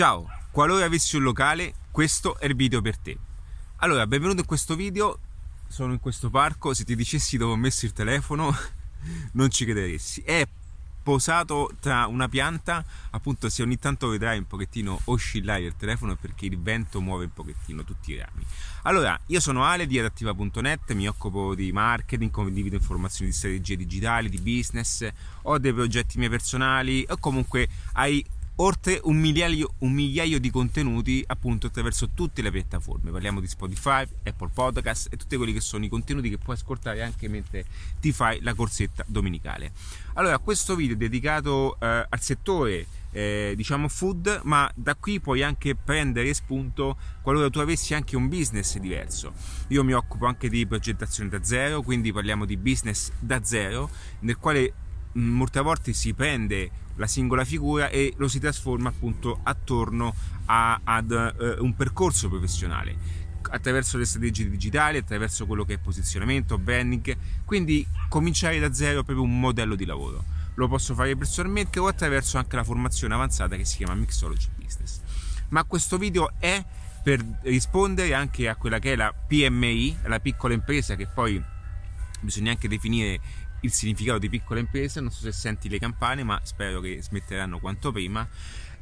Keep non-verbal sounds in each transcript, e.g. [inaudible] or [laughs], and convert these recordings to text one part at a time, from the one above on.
Ciao, qualora avessi un locale, questo è il video per te. Allora, benvenuto in questo video, sono in questo parco, se ti dicessi dove ho messo il telefono [laughs] non ci crederessi. È posato tra una pianta, appunto se ogni tanto vedrai un pochettino oscillare il telefono è perché il vento muove un pochettino tutti i rami. Allora, io sono Ale di adattiva.net, mi occupo di marketing, condivido informazioni di strategie digitali, di business, ho dei progetti miei personali o comunque hai oltre un migliaio, un migliaio, di contenuti appunto attraverso tutte le piattaforme. Parliamo di Spotify, Apple Podcast e tutti quelli che sono i contenuti che puoi ascoltare anche mentre ti fai la corsetta domenicale. Allora, questo video è dedicato eh, al settore eh, diciamo food, ma da qui puoi anche prendere spunto qualora tu avessi anche un business diverso. Io mi occupo anche di progettazione da zero, quindi parliamo di business da zero, nel quale molte volte si prende la singola figura e lo si trasforma appunto attorno a, ad uh, un percorso professionale attraverso le strategie digitali, attraverso quello che è posizionamento, branding, quindi cominciare da zero proprio un modello di lavoro. Lo posso fare personalmente o attraverso anche la formazione avanzata che si chiama Mixology Business. Ma questo video è per rispondere anche a quella che è la PMI, la piccola impresa che poi bisogna anche definire il significato di piccola impresa, non so se senti le campane, ma spero che smetteranno quanto prima.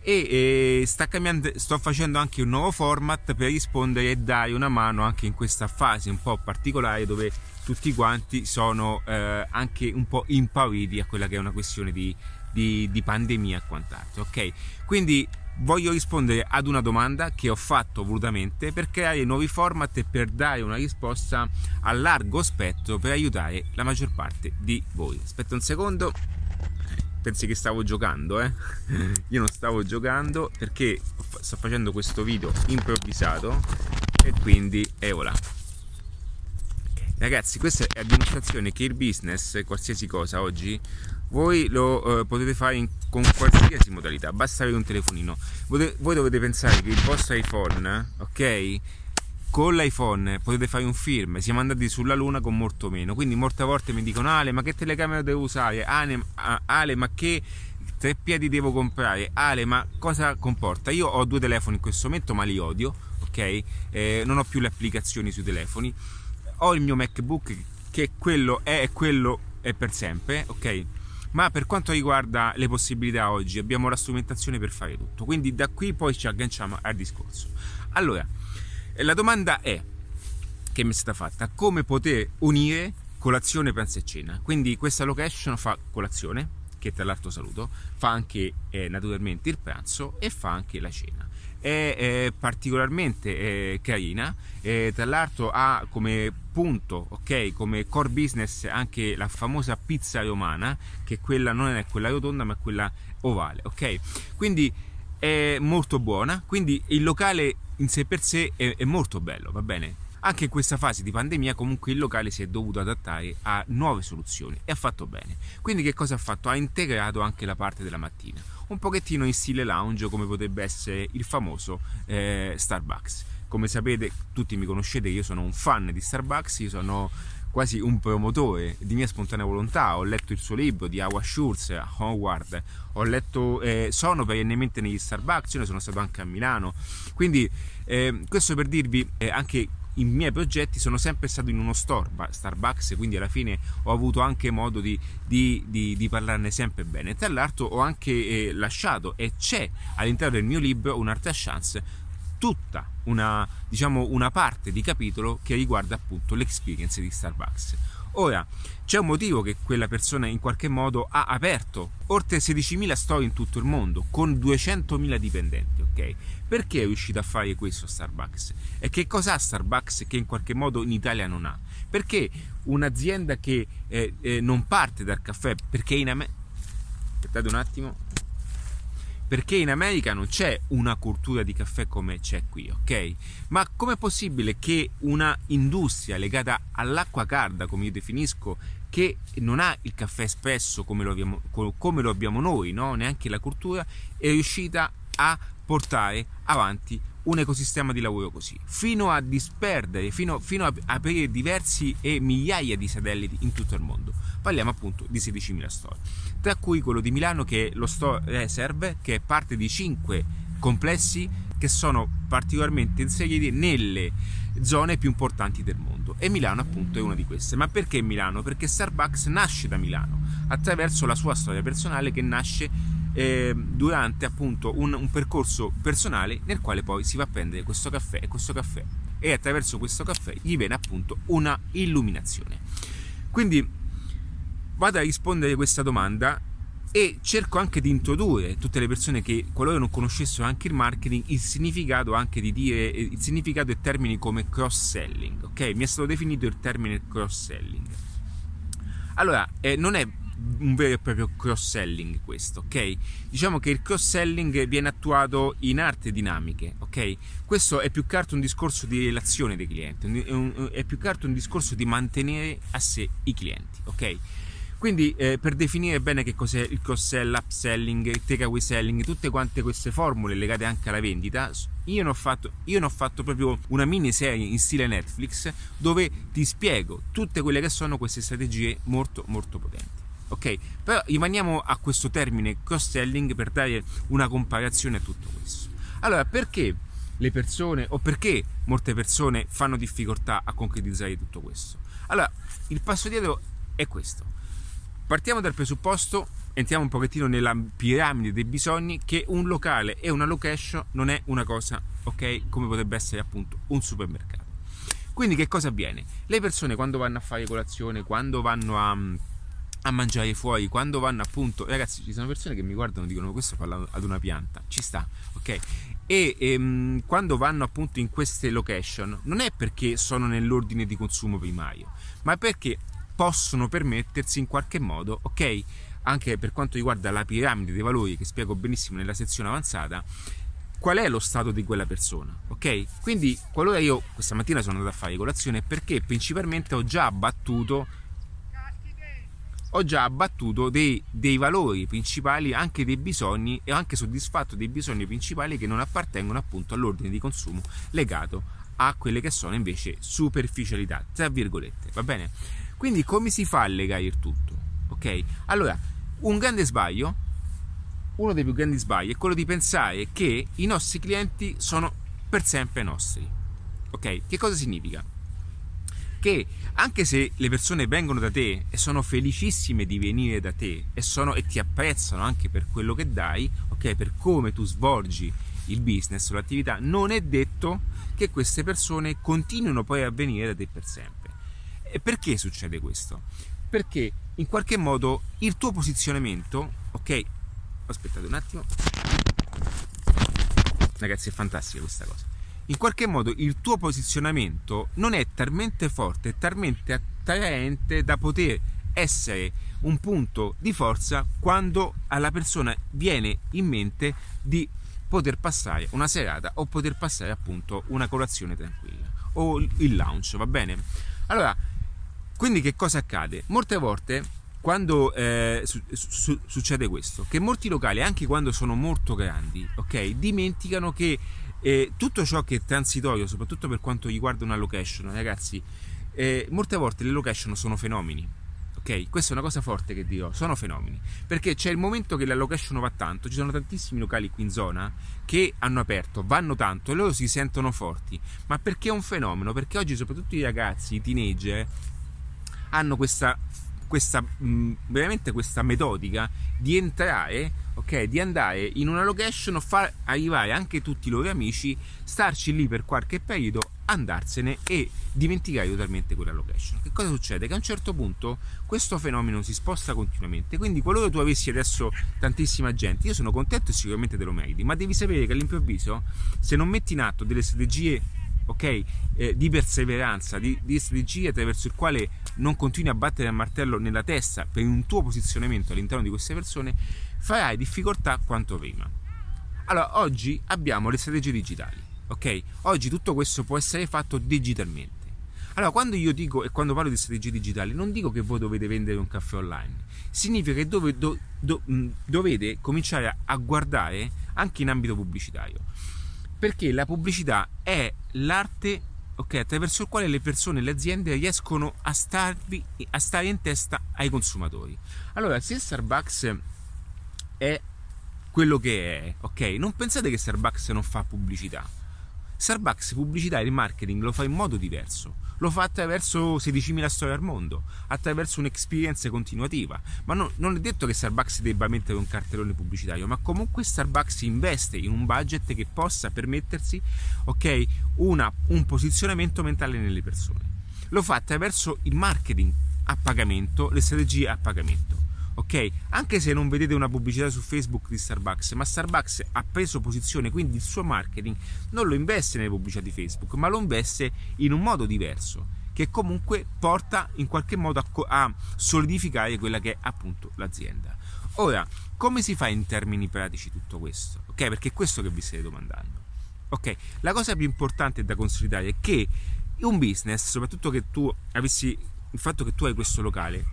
E, e sto facendo anche un nuovo format per rispondere e dare una mano anche in questa fase un po' particolare dove tutti quanti sono eh, anche un po' impauriti a quella che è una questione di, di, di pandemia e quant'altro. Ok, quindi voglio rispondere ad una domanda che ho fatto volutamente per creare nuovi format e per dare una risposta a largo spettro per aiutare la maggior parte di voi. Aspetta un secondo. Pensi che stavo giocando, eh? [laughs] Io non stavo giocando perché sto facendo questo video improvvisato e quindi è ora. Ragazzi, questa è la dimostrazione che il business, qualsiasi cosa oggi, voi lo eh, potete fare in, con qualsiasi modalità, basta avere un telefonino. Voi, voi dovete pensare che il vostro iPhone, ok? Con l'iPhone potete fare un film, siamo andati sulla luna con molto meno, quindi molte volte mi dicono Ale ma che telecamera devo usare? Ale, Ale ma che tre piedi devo comprare? Ale ma cosa comporta? Io ho due telefoni in questo momento ma li odio, ok? Eh, non ho più le applicazioni sui telefoni, ho il mio MacBook che quello è e quello è per sempre, ok? ma per quanto riguarda le possibilità oggi abbiamo la strumentazione per fare tutto, quindi da qui poi ci agganciamo al discorso. Allora, la domanda è, che mi è stata fatta, come poter unire colazione, pranzo e cena? Quindi questa location fa colazione, che tra l'altro saluto, fa anche eh, naturalmente il pranzo e fa anche la cena è, è particolarmente è carina, e tra l'altro ha come punto, ok, come core business anche la famosa pizza romana, che quella non è quella rotonda ma quella ovale, ok? Quindi è molto buona, quindi il locale in sé per sé è, è molto bello, va bene? Anche in questa fase di pandemia comunque il locale si è dovuto adattare a nuove soluzioni e ha fatto bene. Quindi che cosa ha fatto? Ha integrato anche la parte della mattina, un pochettino in stile lounge come potrebbe essere il famoso eh, Starbucks. Come sapete, tutti mi conoscete, io sono un fan di Starbucks, io sono quasi un promotore di mia spontanea volontà. Ho letto il suo libro di Howard Schultz, Howard, ho letto, eh, sono perennemente negli Starbucks, io ne sono stato anche a Milano. Quindi eh, questo per dirvi eh, anche i miei progetti sono sempre stati in uno store Starbucks quindi alla fine ho avuto anche modo di, di, di, di parlarne sempre bene tra l'altro ho anche eh, lasciato e c'è all'interno del mio libro un'altra chance tutta una, diciamo, una parte di capitolo che riguarda appunto l'experience di Starbucks Ora, c'è un motivo che quella persona in qualche modo ha aperto oltre 16.000 store in tutto il mondo con 200.000 dipendenti, ok? Perché è riuscito a fare questo Starbucks? E che cosa ha Starbucks che in qualche modo in Italia non ha? Perché un'azienda che eh, eh, non parte dal caffè, perché in America... Aspettate un attimo perché in America non c'è una cultura di caffè come c'è qui, ok? Ma com'è possibile che una industria legata all'acqua calda, come io definisco, che non ha il caffè espresso come lo abbiamo, come lo abbiamo noi, no? neanche la cultura, è riuscita a portare avanti un ecosistema di lavoro così, fino a disperdere, fino, fino a aprire diversi e migliaia di satelliti in tutto il mondo. Parliamo appunto di 16.000 store, tra cui quello di Milano che è lo store Reserve, che è parte di 5 complessi che sono particolarmente inseriti nelle zone più importanti del mondo e Milano appunto è una di queste. Ma perché Milano? Perché Starbucks nasce da Milano attraverso la sua storia personale che nasce eh, durante appunto un, un, percorso personale nel quale poi si va a prendere questo caffè e questo caffè. E attraverso questo caffè gli viene appunto una illuminazione. Quindi vado a rispondere a questa domanda e cerco anche di introdurre tutte le persone che qualora non conoscessero anche il marketing il significato anche di dire il significato e termini come cross selling ok? Mi è stato definito il termine cross selling allora eh, non è un vero e proprio cross selling questo, ok? Diciamo che il cross selling viene attuato in arte dinamiche, ok? Questo è più che altro un discorso di relazione dei clienti, è più che altro un discorso di mantenere a sé i clienti, ok? Quindi eh, per definire bene che cos'è il cross-sell, upselling, il takeaway selling, tutte quante queste formule legate anche alla vendita, io ne, ho fatto, io ne ho fatto proprio una mini serie in stile Netflix dove ti spiego tutte quelle che sono queste strategie molto molto potenti ok? Però rimaniamo a questo termine cross-selling per dare una comparazione a tutto questo. Allora, perché le persone o perché molte persone fanno difficoltà a concretizzare tutto questo? Allora, il passo dietro è questo. Partiamo dal presupposto, entriamo un pochettino nella piramide dei bisogni, che un locale e una location non è una cosa, ok? Come potrebbe essere appunto un supermercato. Quindi che cosa avviene? Le persone quando vanno a fare colazione, quando vanno a a mangiare fuori quando vanno appunto ragazzi ci sono persone che mi guardano e dicono questo parla ad una pianta. Ci sta ok? E ehm, quando vanno appunto in queste location non è perché sono nell'ordine di consumo primario ma perché possono permettersi in qualche modo ok? Anche per quanto riguarda la piramide dei valori che spiego benissimo nella sezione avanzata qual è lo stato di quella persona, ok? Quindi qualora io questa mattina sono andato a fare colazione perché principalmente ho già abbattuto ho già abbattuto dei, dei, valori principali, anche dei bisogni e ho anche soddisfatto dei bisogni principali che non appartengono appunto all'ordine di consumo legato a quelle che sono invece superficialità, tra virgolette, va bene? Quindi come si fa a legare il tutto? Ok? Allora, un grande sbaglio, uno dei più grandi sbagli è quello di pensare che i nostri clienti sono per sempre nostri. Ok? Che cosa significa? Che anche se le persone vengono da te e sono felicissime di venire da te e, sono, e ti apprezzano anche per quello che dai, ok, per come tu svolgi il business o l'attività, non è detto che queste persone continuino poi a venire da te per sempre. E perché succede questo? Perché in qualche modo il tuo posizionamento, ok, aspettate un attimo, ragazzi è fantastica questa cosa in qualche modo il tuo posizionamento non è talmente forte, talmente attraente da poter essere un punto di forza quando alla persona viene in mente di poter passare una serata o poter passare appunto una colazione tranquilla o il lounge, va bene? Allora, quindi che cosa accade? Molte volte quando eh, su, su, succede questo, che molti locali, anche quando sono molto grandi, ok, dimenticano che e tutto ciò che è transitorio, soprattutto per quanto riguarda una location, ragazzi, eh, molte volte le location sono fenomeni. Ok, questa è una cosa forte che dirò, sono fenomeni. Perché c'è il momento che la location va tanto, ci sono tantissimi locali qui in zona che hanno aperto, vanno tanto e loro si sentono forti. Ma perché è un fenomeno? Perché oggi soprattutto i ragazzi, i teenager, hanno questa questa, mh, veramente questa metodica di entrare, ok, di andare in una location, far arrivare anche tutti i loro amici, starci lì per qualche periodo, andarsene e dimenticare totalmente quella location. Che cosa succede? Che a un certo punto questo fenomeno si sposta continuamente, quindi qualora tu avessi adesso tantissima gente, io sono contento e sicuramente te lo meriti, ma devi sapere che all'improvviso se non metti in atto delle strategie ok? Eh, di perseveranza, di, di strategia attraverso il quale non continui a battere il martello nella testa per un tuo posizionamento all'interno di queste persone, farai difficoltà quanto prima. Allora, oggi abbiamo le strategie digitali, ok? Oggi tutto questo può essere fatto digitalmente. Allora, quando io dico e quando parlo di strategie digitali, non dico che voi dovete vendere un caffè online, significa che dove, do, do, dovete cominciare a guardare anche in ambito pubblicitario perché la pubblicità è l'arte okay, attraverso il quale le persone e le aziende riescono a, starvi, a stare in testa ai consumatori. Allora, se Starbucks è quello che è, ok? Non pensate che Starbucks non fa pubblicità. Starbucks pubblicità e il marketing lo fa in modo diverso. Lo fa attraverso 16.000 storie al mondo, attraverso un'experience continuativa. Ma no, non è detto che Starbucks debba mettere un cartellone pubblicitario, ma comunque Starbucks investe in un budget che possa permettersi, ok, una, un posizionamento mentale nelle persone. Lo fa attraverso il marketing a pagamento, le strategie a pagamento ok? Anche se non vedete una pubblicità su Facebook di Starbucks, ma Starbucks ha preso posizione, quindi il suo marketing non lo investe nelle pubblicità di Facebook, ma lo investe in un modo diverso che comunque porta in qualche modo a, a solidificare quella che è appunto l'azienda. Ora, come si fa in termini pratici tutto questo? Ok? Perché è questo che vi state domandando. Ok? La cosa più importante da considerare è che un business, soprattutto che tu avessi il fatto che tu hai questo locale,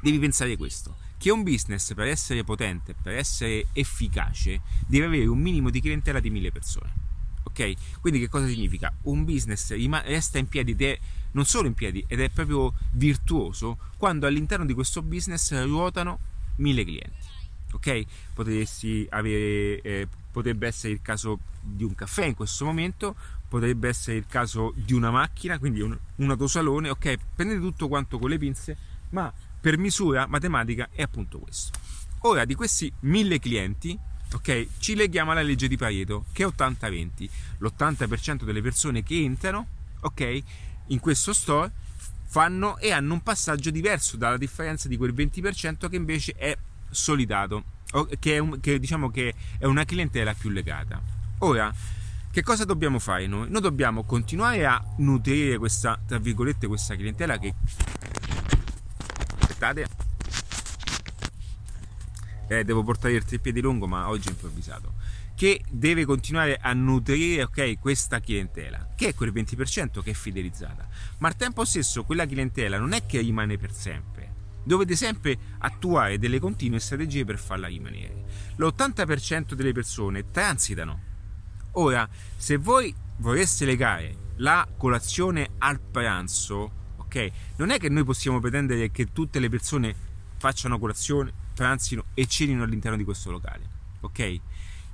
devi pensare questo, che un business per essere potente, per essere efficace, deve avere un minimo di clientela di mille persone. Ok? Quindi che cosa significa? Un business resta in piedi ed è non solo in piedi ed è proprio virtuoso quando all'interno di questo business ruotano mille clienti. Ok? Potresti avere, eh, potrebbe essere il caso di un caffè in questo momento, potrebbe essere il caso di una macchina, quindi un, un autosalone. Ok? Prendete tutto quanto con le pinze, ma per misura matematica è appunto questo. Ora, di questi mille clienti, ok, ci leghiamo alla legge di Pareto che è 80-20. L'80% delle persone che entrano, ok, in questo store fanno e hanno un passaggio diverso dalla differenza di quel 20% che invece è solidato, che, è un, che diciamo che è una clientela più legata. Ora, che cosa dobbiamo fare noi? Noi dobbiamo continuare a nutrire questa, tra virgolette, questa clientela che aspettate eh, devo portare il treppiedi lungo ma oggi ho improvvisato. Che deve continuare a nutrire okay, questa clientela che è quel 20% che è fidelizzata. Ma al tempo stesso quella clientela non è che rimane per sempre. Dovete sempre attuare delle continue strategie per farla rimanere. L'80% delle persone transitano. Ora se voi vorreste legare la colazione al pranzo ok? Non è che noi possiamo pretendere che tutte le persone facciano colazione, pranzino e cenino all'interno di questo locale, ok?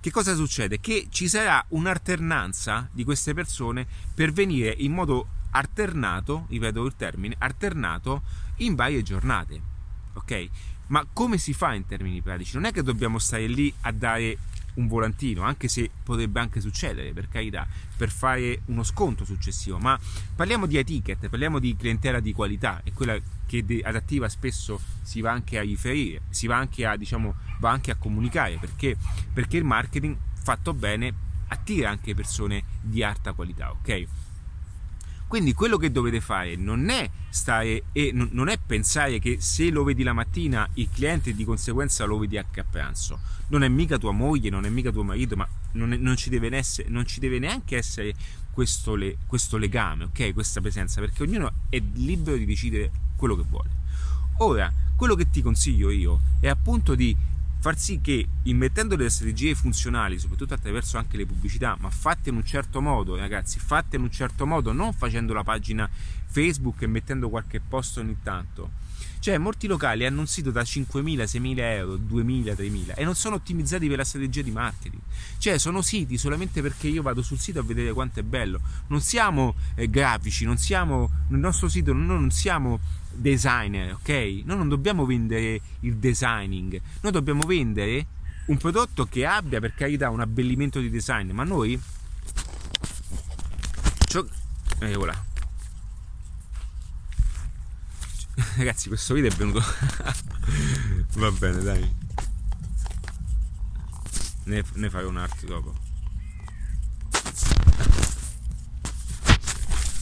Che cosa succede? Che ci sarà un'alternanza di queste persone per venire in modo alternato, ripeto il termine, alternato in varie giornate, ok? Ma come si fa in termini pratici? Non è che dobbiamo stare lì a dare un volantino, anche se potrebbe anche succedere, per carità, per fare uno sconto successivo, ma parliamo di etiquette, parliamo di clientela di qualità, è quella che adattiva spesso si va anche a riferire, si va anche a, diciamo, va anche a comunicare, perché, perché il marketing fatto bene attira anche persone di alta qualità, ok? Quindi quello che dovete fare non è stare e non è pensare che se lo vedi la mattina il cliente di conseguenza lo vedi anche a pranzo. Non è mica tua moglie, non è mica tuo marito, ma non, è, non, ci, deve essere, non ci deve neanche essere questo, le, questo legame, ok? Questa presenza, perché ognuno è libero di decidere quello che vuole. Ora, quello che ti consiglio io è appunto di far sì che immettendo delle strategie funzionali, soprattutto attraverso anche le pubblicità, ma fatte in un certo modo, ragazzi, fatte in un certo modo, non facendo la pagina Facebook e mettendo qualche post ogni tanto. Cioè, molti locali hanno un sito da 5.000, 6.000 euro, 2.000, 3.000 e non sono ottimizzati per la strategia di marketing. Cioè, sono siti solamente perché io vado sul sito a vedere quanto è bello. Non siamo eh, grafici, non siamo, nel nostro sito noi non siamo designer, ok? Noi non dobbiamo vendere il designing, noi dobbiamo vendere un prodotto che abbia per carità un abbellimento di design, ma noi... Ciò... Eh, voilà. [laughs] Ragazzi, questo video è venuto... [laughs] Va bene, dai. Ne, ne farò un altro dopo.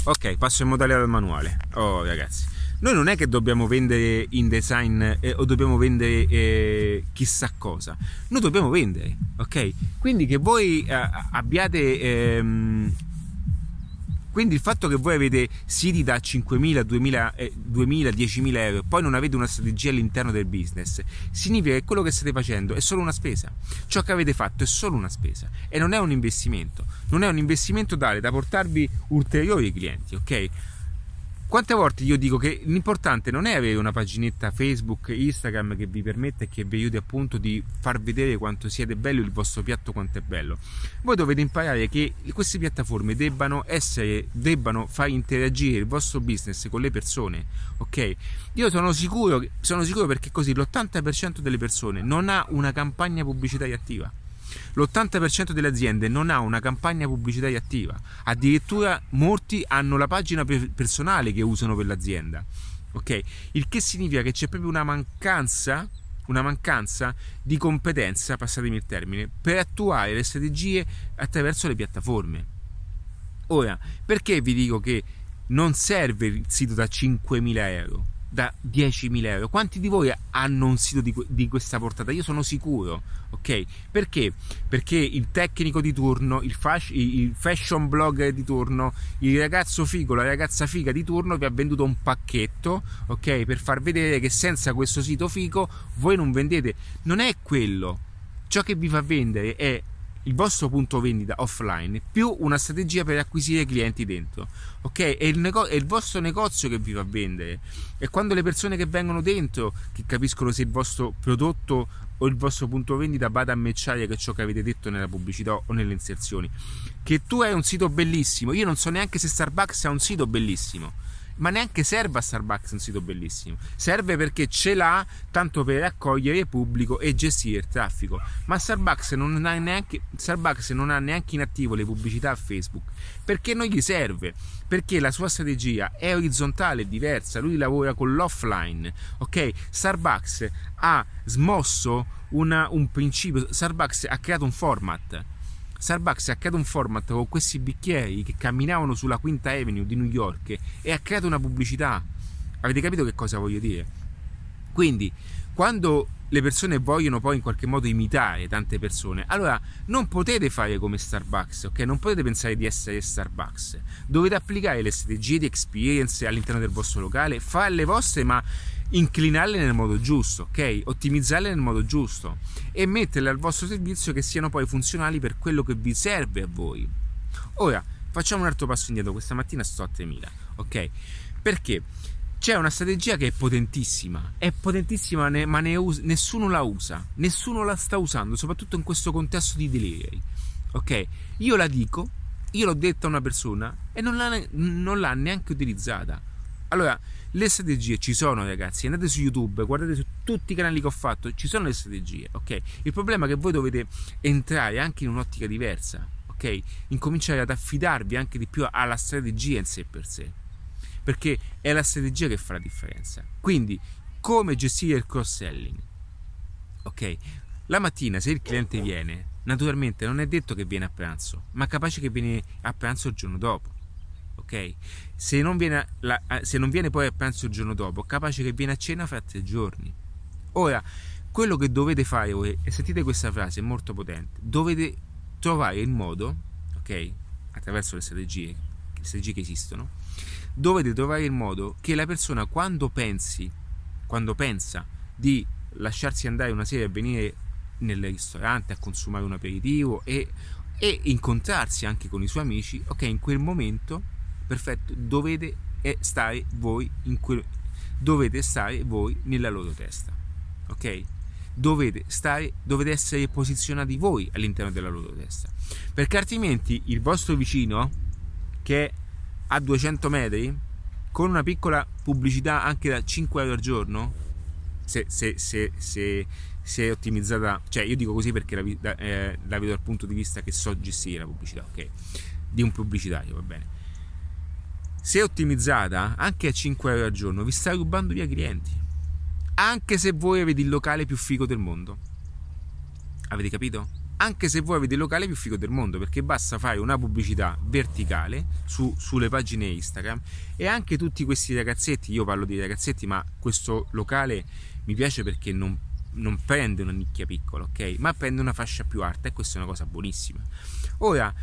Ok, passo in modalità del manuale. Oh, ragazzi noi non è che dobbiamo vendere in design eh, o dobbiamo vendere eh, chissà cosa, noi dobbiamo vendere, ok? Quindi che voi eh, abbiate... Ehm, quindi il fatto che voi avete siti da 5.000, 2.000, eh, 2.000, 10.000 euro e poi non avete una strategia all'interno del business, significa che quello che state facendo è solo una spesa. Ciò che avete fatto è solo una spesa e non è un investimento. Non è un investimento tale da portarvi ulteriori clienti, ok? Quante volte io dico che l'importante non è avere una paginetta Facebook, Instagram che vi permette e che vi aiuti appunto di far vedere quanto siete bello il vostro piatto quanto è bello. Voi dovete imparare che queste piattaforme debbano essere, debbano far interagire il vostro business con le persone, ok? Io sono sicuro, sono sicuro perché così l'80% delle persone non ha una campagna pubblicitaria attiva l'80% delle aziende non ha una campagna pubblicitaria attiva, addirittura molti hanno la pagina personale che usano per l'azienda. Ok? Il che significa che c'è proprio una mancanza una mancanza di competenza, passatemi il termine, per attuare le strategie attraverso le piattaforme. Ora, perché vi dico che non serve il sito da 5.000 euro? Da 10.000 euro. Quanti di voi hanno un sito di, di, questa portata? Io sono sicuro, ok? Perché? Perché il tecnico di turno, il, fas- il fashion blogger di turno, il ragazzo figo, la ragazza figa di turno vi ha venduto un pacchetto, ok? Per far vedere che senza questo sito figo voi non vendete. Non è quello. Ciò che vi fa vendere è il vostro punto vendita offline più una strategia per acquisire clienti dentro. Ok? È il, nego- è il, vostro negozio che vi fa vendere. E quando le persone che vengono dentro, che capiscono se il vostro prodotto o il vostro punto vendita vada a matchare che ciò che avete detto nella pubblicità o nelle inserzioni. Che tu hai un sito bellissimo. Io non so neanche se Starbucks ha un sito bellissimo ma neanche serve a Starbucks un sito bellissimo. Serve perché ce l'ha tanto per raccogliere pubblico e gestire il traffico. Ma Starbucks non ha neanche, Starbucks non ha neanche in attivo le pubblicità a Facebook perché non gli serve. Perché la sua strategia è orizzontale, è diversa. Lui lavora con l'offline. Ok? Starbucks ha smosso una, un principio. Starbucks ha creato un format Starbucks ha creato un format con questi bicchieri che camminavano sulla Quinta Avenue di New York e ha creato una pubblicità. Avete capito che cosa voglio dire? Quindi, quando le persone vogliono poi in qualche modo imitare tante persone, allora non potete fare come Starbucks, ok? Non potete pensare di essere Starbucks. Dovete applicare le strategie di experience all'interno del vostro locale, farle vostre, ma inclinarle nel modo giusto, ok? Ottimizzarle nel modo giusto e metterle al vostro servizio che siano poi funzionali per quello che vi serve a voi. Ora, facciamo un altro passo indietro, questa mattina sto a 3000, ok? Perché c'è una strategia che è potentissima, è potentissima ma us- nessuno la usa, nessuno la sta usando, soprattutto in questo contesto di delivery, ok? Io la dico, io l'ho detta a una persona e non l'ha, non l'ha neanche utilizzata. Allora, le strategie ci sono, ragazzi. Andate su YouTube, guardate su tutti i canali che ho fatto, ci sono le strategie, ok? Il problema è che voi dovete entrare anche in un'ottica diversa, ok? Incominciare ad affidarvi anche di più alla strategia in sé per sé. Perché è la strategia che fa la differenza. Quindi, come gestire il cross-selling? Ok? La mattina, se il cliente viene, naturalmente non è detto che viene a pranzo, ma capace che viene a pranzo il giorno dopo ok? Se non, viene la, se non viene poi a pranzo il giorno dopo, capace che viene a cena fra tre giorni. Ora, quello che dovete fare voi, e sentite questa frase, è molto potente, dovete trovare il modo, ok? Attraverso le strategie, le strategie che esistono, dovete trovare il modo che la persona quando pensi, quando pensa di lasciarsi andare una sera e venire nel ristorante a consumare un aperitivo e, e incontrarsi anche con i suoi amici, ok, in quel momento perfetto, dovete stare voi in quel, dovete stare voi nella loro testa. Ok? Dovete stare, dovete essere posizionati voi all'interno della loro testa. Perché altrimenti il vostro vicino che a 200 metri con una piccola pubblicità anche da 5 euro al giorno se, se, se, se, se ottimizzata cioè io dico così perché la, eh, la vedo dal punto di vista che so gestire la pubblicità ok di un pubblicitario va bene se ottimizzata anche a 5 euro al giorno, vi sta rubando via clienti. Anche se voi avete il locale più figo del mondo. Avete capito? Anche se voi avete il locale più figo del mondo, perché basta fare una pubblicità verticale su, sulle pagine Instagram e anche tutti questi ragazzetti, io parlo di ragazzetti, ma questo locale mi piace perché non, non prende una nicchia piccola, ok? Ma prende una fascia più alta e questa è una cosa buonissima. Ora,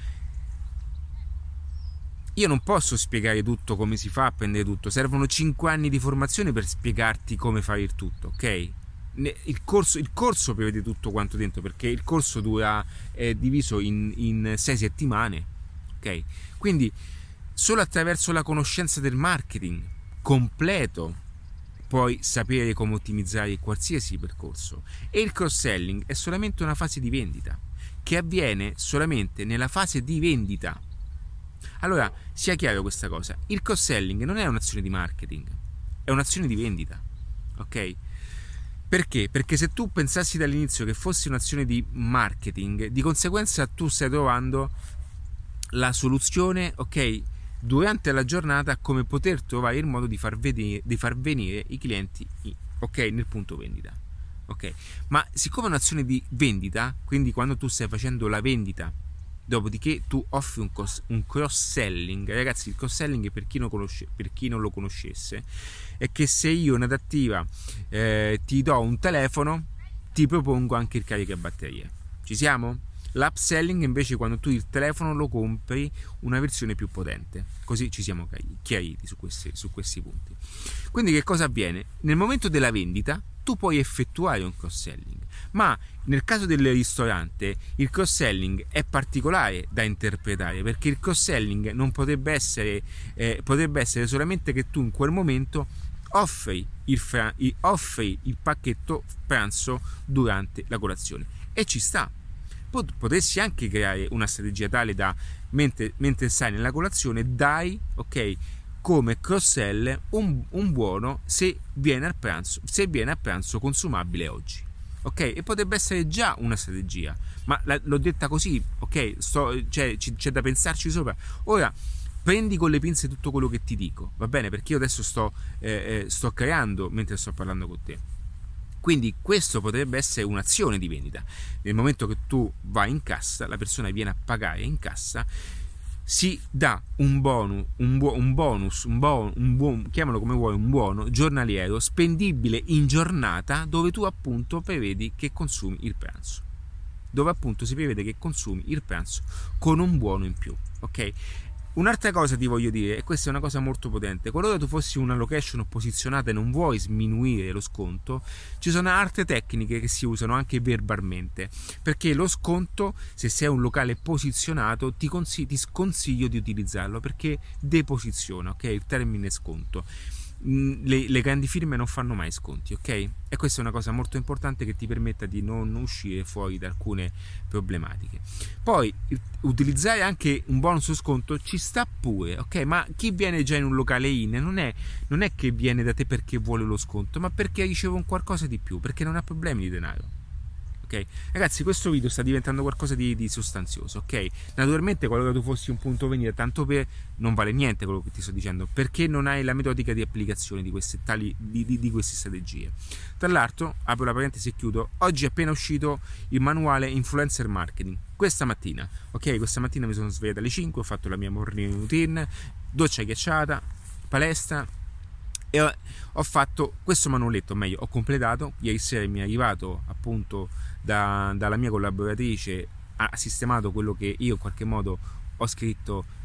io non posso spiegare tutto come si fa a prendere tutto, servono 5 anni di formazione per spiegarti come fare il tutto, ok? Il corso, il corso prevede tutto quanto dentro perché il corso dura, è diviso in 6 settimane, ok? Quindi solo attraverso la conoscenza del marketing completo puoi sapere come ottimizzare qualsiasi percorso e il cross-selling è solamente una fase di vendita che avviene solamente nella fase di vendita. Allora, sia chiaro questa cosa, il cross-selling non è un'azione di marketing, è un'azione di vendita, ok? Perché? Perché se tu pensassi dall'inizio che fosse un'azione di marketing, di conseguenza tu stai trovando la soluzione, ok? durante la giornata come poter trovare il modo di far, vedere, di far venire i clienti ok nel punto vendita ok ma siccome è un'azione di vendita quindi quando tu stai facendo la vendita dopodiché tu offri un, cross selling ragazzi il cross selling per chi, conosce- per chi, non lo conoscesse è che se io in adattiva eh, ti do un telefono ti propongo anche il carica batterie ci siamo? L'upselling invece quando tu il telefono lo compri una versione più potente. Così ci siamo chiariti su questi, su questi punti. Quindi che cosa avviene? Nel momento della vendita tu puoi effettuare un cross-selling, ma nel caso del ristorante il cross-selling è particolare da interpretare perché il cross-selling non potrebbe essere, eh, potrebbe essere solamente che tu in quel momento offri il, fra- offri il pacchetto pranzo durante la colazione. E ci sta. Potresti anche creare una strategia tale da mentre, mentre stai nella colazione dai ok come cross sell un, un, buono se viene al pranzo se viene a pranzo consumabile oggi. Ok? E potrebbe essere già una strategia. Ma la, l'ho detta così ok? Sto, cioè, c- c'è da pensarci sopra. Ora prendi con le pinze tutto quello che ti dico va bene perché io adesso sto, eh, eh, sto creando mentre sto parlando con te quindi questo potrebbe essere un'azione di vendita. Nel momento che tu vai in cassa, la persona viene a pagare in cassa, si dà un, bonus, un, bu- un bonus, un, bon, un buon, chiamalo come vuoi, un buono giornaliero spendibile in giornata dove tu appunto prevedi che consumi il pranzo. Dove appunto si prevede che consumi il pranzo con un buono in più. Ok? Un'altra cosa ti voglio dire, e questa è una cosa molto potente, qualora tu fossi una location posizionata e non vuoi sminuire lo sconto, ci sono altre tecniche che si usano anche verbalmente, perché lo sconto, se sei un locale posizionato, ti, consiglio, ti sconsiglio di utilizzarlo perché deposiziona, ok? Il termine sconto. Mm, le, le, grandi firme non fanno mai sconti, ok? E questa è una cosa molto importante che ti permetta di non uscire fuori da alcune problematiche. Poi utilizzare anche un bonus sconto ci sta pure, ok? Ma chi viene già in un locale in non è, non è che viene da te perché vuole lo sconto, ma perché riceve un qualcosa di più, perché non ha problemi di denaro ok? Ragazzi, questo video sta diventando qualcosa di, di sostanzioso, ok? Naturalmente, qualora tu fossi un punto venire, tanto per non vale niente quello che ti sto dicendo, perché non hai la metodica di applicazione di queste, tali, di, di, di queste strategie. Tra l'altro, apro la parentesi e chiudo, oggi è appena uscito il manuale Influencer Marketing, questa mattina, ok? Questa mattina mi sono svegliato alle 5, ho fatto la mia morning routine, doccia ghiacciata, palestra, e ho fatto questo manualetto, meglio, ho completato, ieri sera mi è arrivato appunto da, dalla mia collaboratrice ha sistemato quello che io in qualche modo ho scritto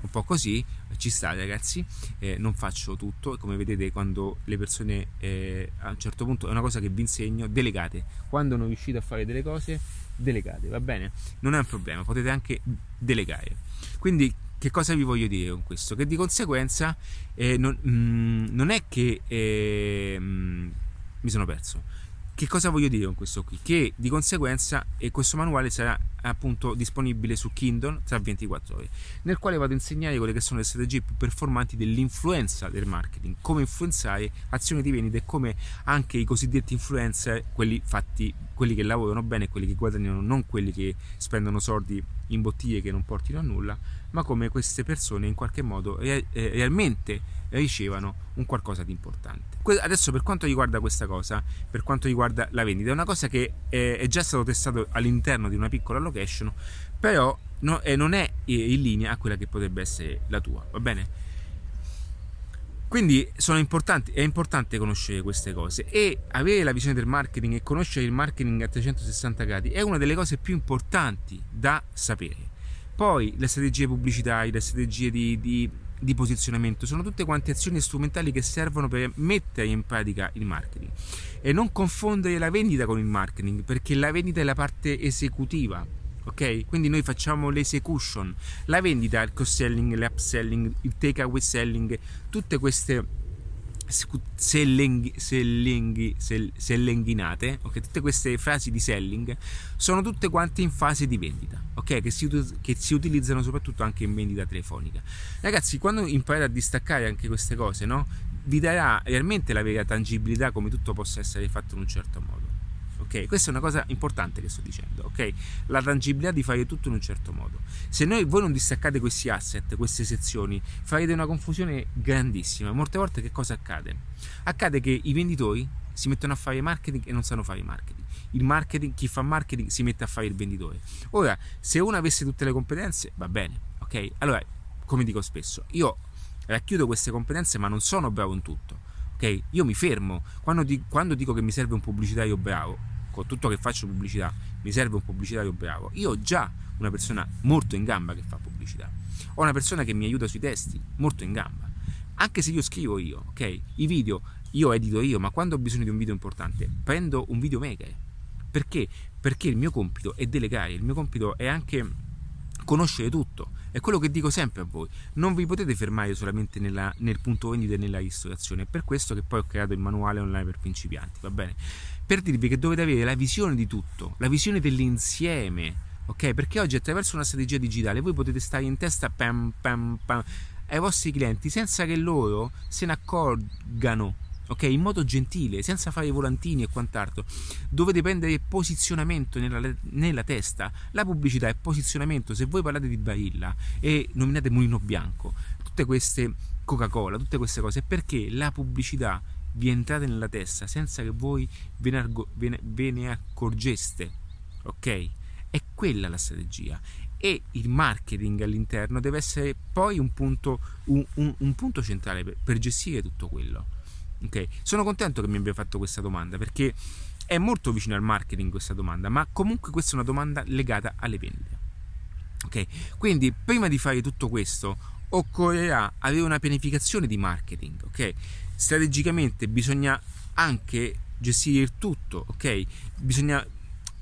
un po' così, ci sta ragazzi, eh, non faccio tutto, come vedete quando le persone eh, a un certo punto è una cosa che vi insegno, delegate, quando non riuscite a fare delle cose, delegate, va bene? Non è un problema, potete anche delegare. Quindi che cosa vi voglio dire con questo? Che di conseguenza eh, non, mm, non, è che eh, mm, mi sono perso che cosa voglio dire con questo qui? Che di conseguenza eh, questo manuale sarà appunto disponibile su Kindle tra 24 ore, nel quale vado a insegnare quelle che sono le strategie più performanti dell'influenza del marketing, come influenzare azioni di vendita e come anche i cosiddetti influencer, quelli fatti, quelli che lavorano bene, quelli che guadagnano, non quelli che spendono soldi in bottiglie che non portino a nulla, ma come queste persone in qualche modo re- eh, realmente ricevano un qualcosa di importante. Adesso per quanto riguarda questa cosa, per quanto riguarda la vendita, è una cosa che è già stato testato all'interno di una piccola location, però no, non è in linea a quella che potrebbe essere la tua, va bene? Quindi è importante conoscere queste cose e avere la visione del marketing e conoscere il marketing a 360 gradi è una delle cose più importanti da sapere. Poi le strategie pubblicitarie, le strategie di, di di posizionamento, sono tutte quante azioni strumentali che servono per mettere in pratica il marketing. E non confondere la vendita con il marketing, perché la vendita è la parte esecutiva, ok? Quindi noi facciamo l'esecution, la vendita, il cross-selling, l'upselling, il takeaway selling, tutte queste selling, selling, sell, sellinghinate, ok? Tutte queste frasi di selling sono tutte quante in fase di vendita, ok? Che si, che si utilizzano soprattutto anche in vendita telefonica. Ragazzi, quando imparate a distaccare anche queste cose, no? Vi darà realmente la vera tangibilità come tutto possa essere fatto in un certo modo. Ok, questa è una cosa importante che sto dicendo, ok? La tangibilità di fare tutto in un certo modo. Se noi, voi non distaccate questi asset, queste sezioni, farete una confusione grandissima. Molte volte che cosa accade? Accade che i venditori si mettono a fare marketing e non sanno fare marketing. Il marketing, chi fa marketing si mette a fare il venditore. Ora, se uno avesse tutte le competenze, va bene, ok? Allora, come dico spesso, io racchiudo queste competenze ma non sono bravo in tutto. Ok? Io mi fermo. Quando, di, quando dico che mi serve un pubblicitario bravo, con tutto che faccio pubblicità, mi serve un pubblicitario bravo, io ho già una persona molto in gamba che fa pubblicità. Ho una persona che mi aiuta sui testi, molto in gamba. Anche se io scrivo io, ok? I video io edito io, ma quando ho bisogno di un video importante, prendo un video maker. Perché? Perché il mio compito è delegare, il mio compito è anche conoscere tutto. È quello che dico sempre a voi. Non vi potete fermare solamente nella, nel punto vendita e nella ristorazione. È per questo che poi ho creato il manuale online per principianti, va bene? Per dirvi che dovete avere la visione di tutto, la visione dell'insieme. Ok? Perché oggi attraverso una strategia digitale voi potete stare in testa pam, pam, pam, ai vostri clienti senza che loro se ne accorgano ok? In modo gentile, senza fare volantini e quant'altro. Dovete prendere posizionamento nella, nella, testa. La pubblicità è posizionamento. Se voi parlate di Barilla e nominate Mulino Bianco, tutte queste Coca-Cola, tutte queste cose, perché la pubblicità vi entrate nella testa senza che voi ve ne, argo, ve ne, ve ne accorgeste, ok? È quella la strategia e il marketing all'interno deve essere poi un punto, un, un, un punto centrale per, per, gestire tutto quello. Okay? Sono contento che mi abbia fatto questa domanda perché è molto vicino al marketing questa domanda, ma comunque questa è una domanda legata alle vendite. Okay? Quindi prima di fare tutto questo occorrerà avere una pianificazione di marketing. Okay? Strategicamente bisogna anche gestire il tutto? Bisogna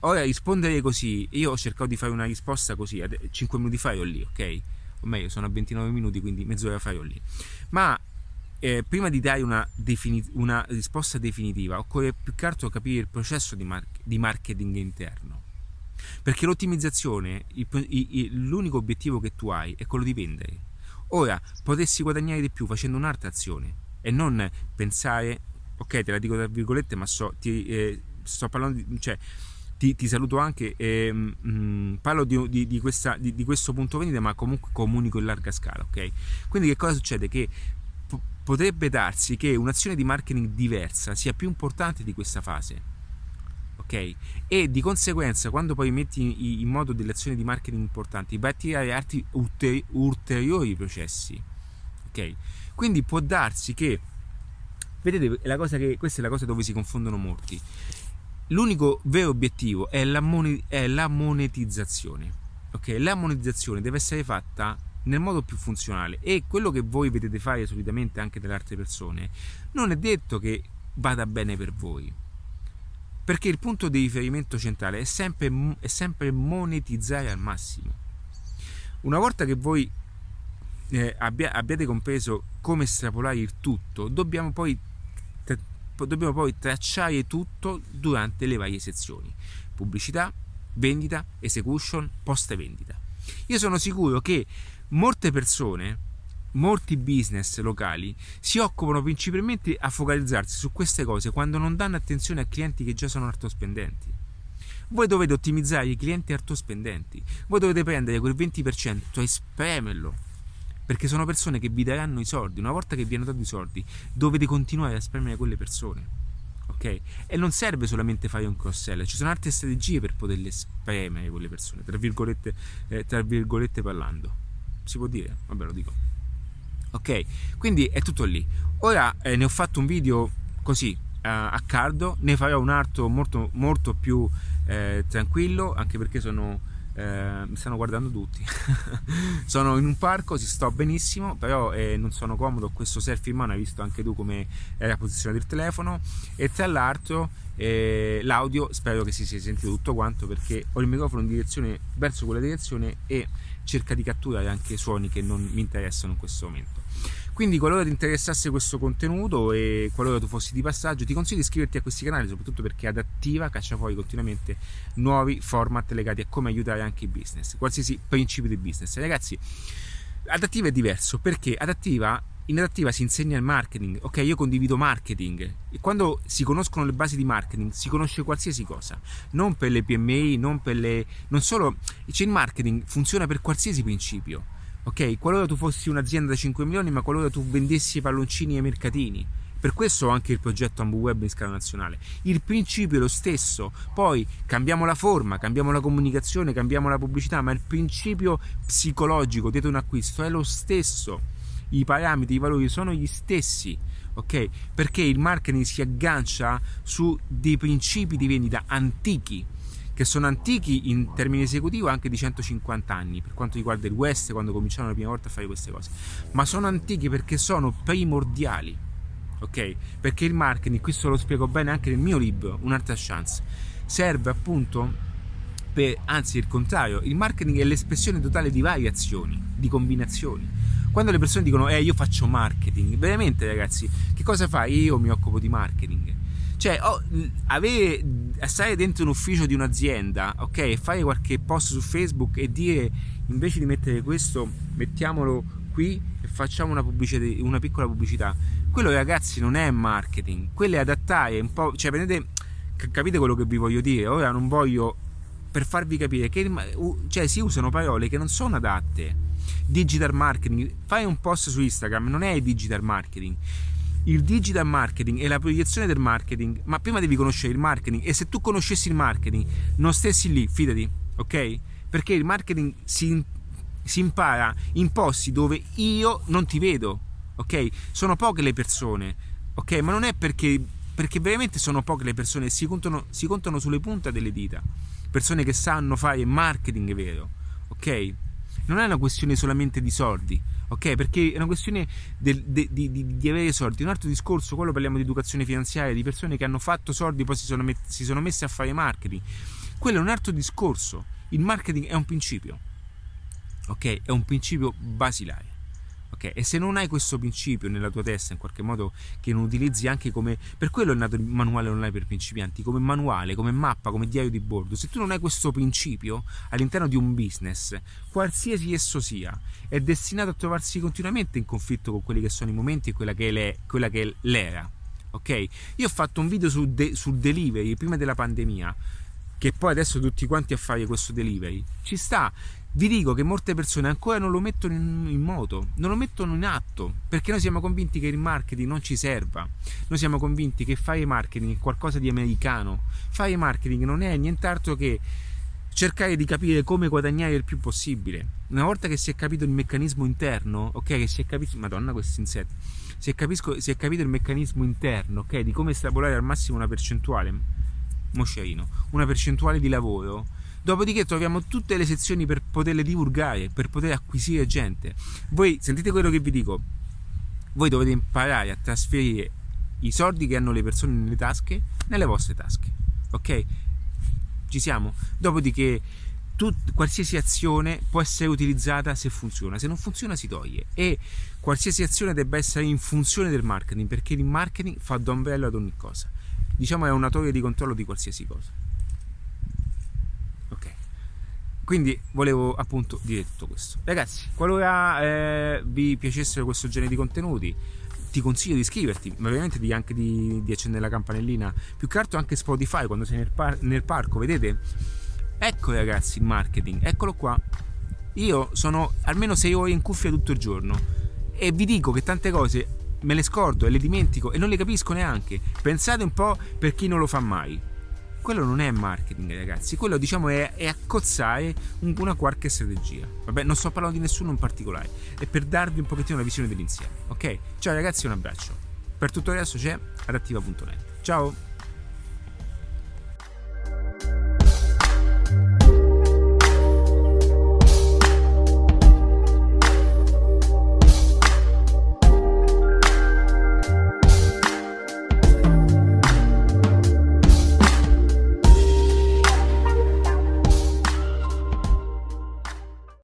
ora rispondere così. Io ho cercato di fare una risposta così, 5 minuti fa ero lì, ok? O meglio, sono a 29 minuti, quindi mezz'ora fa ero lì. Ma eh, prima di dare una, defini- una, risposta definitiva, occorre più che altro capire il processo di, mar- di marketing interno. Perché l'ottimizzazione, il, il, l'unico obiettivo che tu hai è quello di vendere. Ora, potessi guadagnare di più facendo un'altra azione e non pensare, ok, te la dico tra virgolette, ma so, ti, eh, sto parlando di... Cioè, ti, ti, saluto anche e mh, mm, parlo di, di, di, questa, di, questo punto vendita ma comunque comunico in larga scala ok quindi che cosa succede che potrebbe darsi che un'azione di marketing diversa sia più importante di questa fase. Ok? E di conseguenza, quando poi metti in modo delle azioni di marketing importanti, vai a tirare altri ulteriori processi. Ok? Quindi può darsi che, vedete, cosa che, questa è la cosa dove si confondono molti. L'unico vero obiettivo è la, è la monetizzazione. Ok? La monetizzazione deve essere fatta nel modo più funzionale. E quello che voi vedete fare solitamente anche delle altre persone non è detto che vada bene per voi. Perché il punto di riferimento centrale è sempre, è sempre monetizzare al massimo. Una volta che voi eh, abbia, abbiate compreso come estrapolare il tutto dobbiamo poi, dobbiamo poi tracciare tutto durante le varie sezioni. Pubblicità, vendita, execution, post vendita io sono sicuro che molte persone, molti business locali si occupano principalmente a focalizzarsi su queste cose quando non danno attenzione a clienti che già sono altospendenti. Voi dovete ottimizzare i clienti altospendenti, voi dovete prendere quel 20% e spremerlo perché sono persone che vi daranno i soldi. Una volta che vi hanno dato i soldi, dovete continuare a spremere quelle persone. Ok? E non serve solamente fare un cross-sell, ci sono altre strategie per poterle spremere quelle persone, tra virgolette, eh, tra virgolette parlando si può dire, vabbè lo dico. Ok, quindi è tutto lì. Ora eh, ne ho fatto un video così eh, a caldo, ne farò un altro molto, molto più eh, tranquillo, anche perché sono eh, mi stanno guardando tutti. [laughs] sono in un parco, si sto benissimo, però eh, non sono comodo. Questo selfie in mano, hai visto anche tu come è la posizione del telefono. E tra l'altro, eh, l'audio spero che si sia sentito tutto quanto perché ho il microfono in direzione verso quella direzione e cerca di catturare anche suoni che non mi interessano in questo momento. Quindi qualora ti interessasse questo contenuto e qualora tu fossi di passaggio, ti consiglio di iscriverti a questi canali, soprattutto perché Adattiva caccia fuori continuamente nuovi format legati a come aiutare anche i business, qualsiasi principio di business. Ragazzi, Adattiva è diverso perché Adattiva in adattiva si insegna il marketing, ok? Io condivido marketing e quando si conoscono le basi di marketing si conosce qualsiasi cosa, non per le PMI, non per le... non solo... Cioè il marketing funziona per qualsiasi principio ok? Qualora tu fossi un'azienda da 5 milioni, ma qualora tu vendessi palloncini ai mercatini. Per questo ho anche il progetto AmbuWeb in scala nazionale. Il principio è lo stesso, poi cambiamo la forma, cambiamo la comunicazione, cambiamo la pubblicità, ma il principio psicologico dietro un acquisto è lo stesso. I parametri, i valori sono gli stessi, ok? Perché il marketing si aggancia su dei principi di vendita antichi che sono antichi in termini esecutivi anche di 150 anni per quanto riguarda il West quando cominciarono la prima volta a fare queste cose ma sono antichi perché sono primordiali ok perché il marketing questo lo spiego bene anche nel mio libro un'altra chance serve appunto per anzi il contrario il marketing è l'espressione totale di variazioni di combinazioni quando le persone dicono eh io faccio marketing veramente ragazzi che cosa fai io mi occupo di marketing cioè, oh, avere, stare dentro un ufficio di un'azienda, ok, fare qualche post su Facebook e dire invece di mettere questo, mettiamolo qui e facciamo una, una piccola pubblicità. Quello, ragazzi, non è marketing, quello è adattare un po', cioè, prendete, capite quello che vi voglio dire? Ora non voglio per farvi capire che cioè, si usano parole che non sono adatte. Digital marketing, fai un post su Instagram, non è digital marketing il digital marketing e la proiezione del marketing, ma prima devi conoscere il marketing e se tu conoscessi il marketing non stessi lì, fidati, ok? Perché il marketing si, si impara in posti dove io non ti vedo, ok? Sono poche le persone, ok? Ma non è perché, perché veramente sono poche le persone, si contano, si contano sulle punte delle dita, persone che sanno fare marketing vero, ok? Non è una questione solamente di soldi, ok? Perché è una questione del, de, di, di, di, avere soldi. Un altro discorso, quello parliamo di educazione finanziaria, di persone che hanno fatto soldi e poi si sono, met, si sono messe a fare marketing. Quello è un altro discorso. Il marketing è un principio, ok? È un principio basilare. Ok, e se non hai questo principio nella tua testa, in qualche modo che non utilizzi anche come. Per quello è nato il manuale online per principianti, come manuale, come mappa, come diario di bordo. Se tu non hai questo principio all'interno di un business, qualsiasi esso sia, è destinato a trovarsi continuamente in conflitto con quelli che sono i momenti e quella che è, le, quella che è l'era. Ok? Io ho fatto un video su de, sul delivery prima della pandemia che poi adesso tutti quanti a fare questo delivery. Ci sta, vi dico che molte persone ancora non lo mettono in, in, moto, non lo mettono in atto, perché noi siamo convinti che il marketing non ci serva. Noi siamo convinti che fare marketing è qualcosa di americano. Fare marketing non è nient'altro che cercare di capire come guadagnare il più possibile. Una volta che si è capito il meccanismo interno, ok, che si è capito, madonna questi insetti, si è, capisco, si è capito il meccanismo interno, ok, di come estrapolare al massimo una percentuale, moscerino, una percentuale di lavoro Dopodiché troviamo tutte le sezioni per poterle divulgare, per poter acquisire gente. Voi sentite quello che vi dico? Voi dovete imparare a trasferire i soldi che hanno le persone nelle tasche nelle vostre tasche. Ok? Ci siamo? Dopodiché tut, qualsiasi azione può essere utilizzata se funziona, se non funziona si toglie e qualsiasi azione debba essere in funzione del marketing perché il marketing fa da ombrello ad ogni cosa. Diciamo è una torre di controllo di qualsiasi cosa. Quindi volevo appunto dire tutto questo. Ragazzi, qualora eh, vi piacessero questo genere di contenuti, ti consiglio di iscriverti, ma ovviamente di, anche di, di, accendere la campanellina. Più che altro anche Spotify quando sei nel, par- nel parco, vedete? Ecco ragazzi il marketing, eccolo qua. Io sono almeno 6 ore in cuffia tutto il giorno e vi dico che tante cose me le scordo e le dimentico e non le capisco neanche. Pensate un po' per chi non lo fa mai quello non è marketing, ragazzi. Quello, diciamo, è, è accozzare un, una qualche strategia. Vabbè, non sto parlando di nessuno in particolare. È per darvi un pochettino una visione dell'insieme. Ok? Ciao, ragazzi, un abbraccio. Per tutto il resto c'è adattiva.net. Ciao!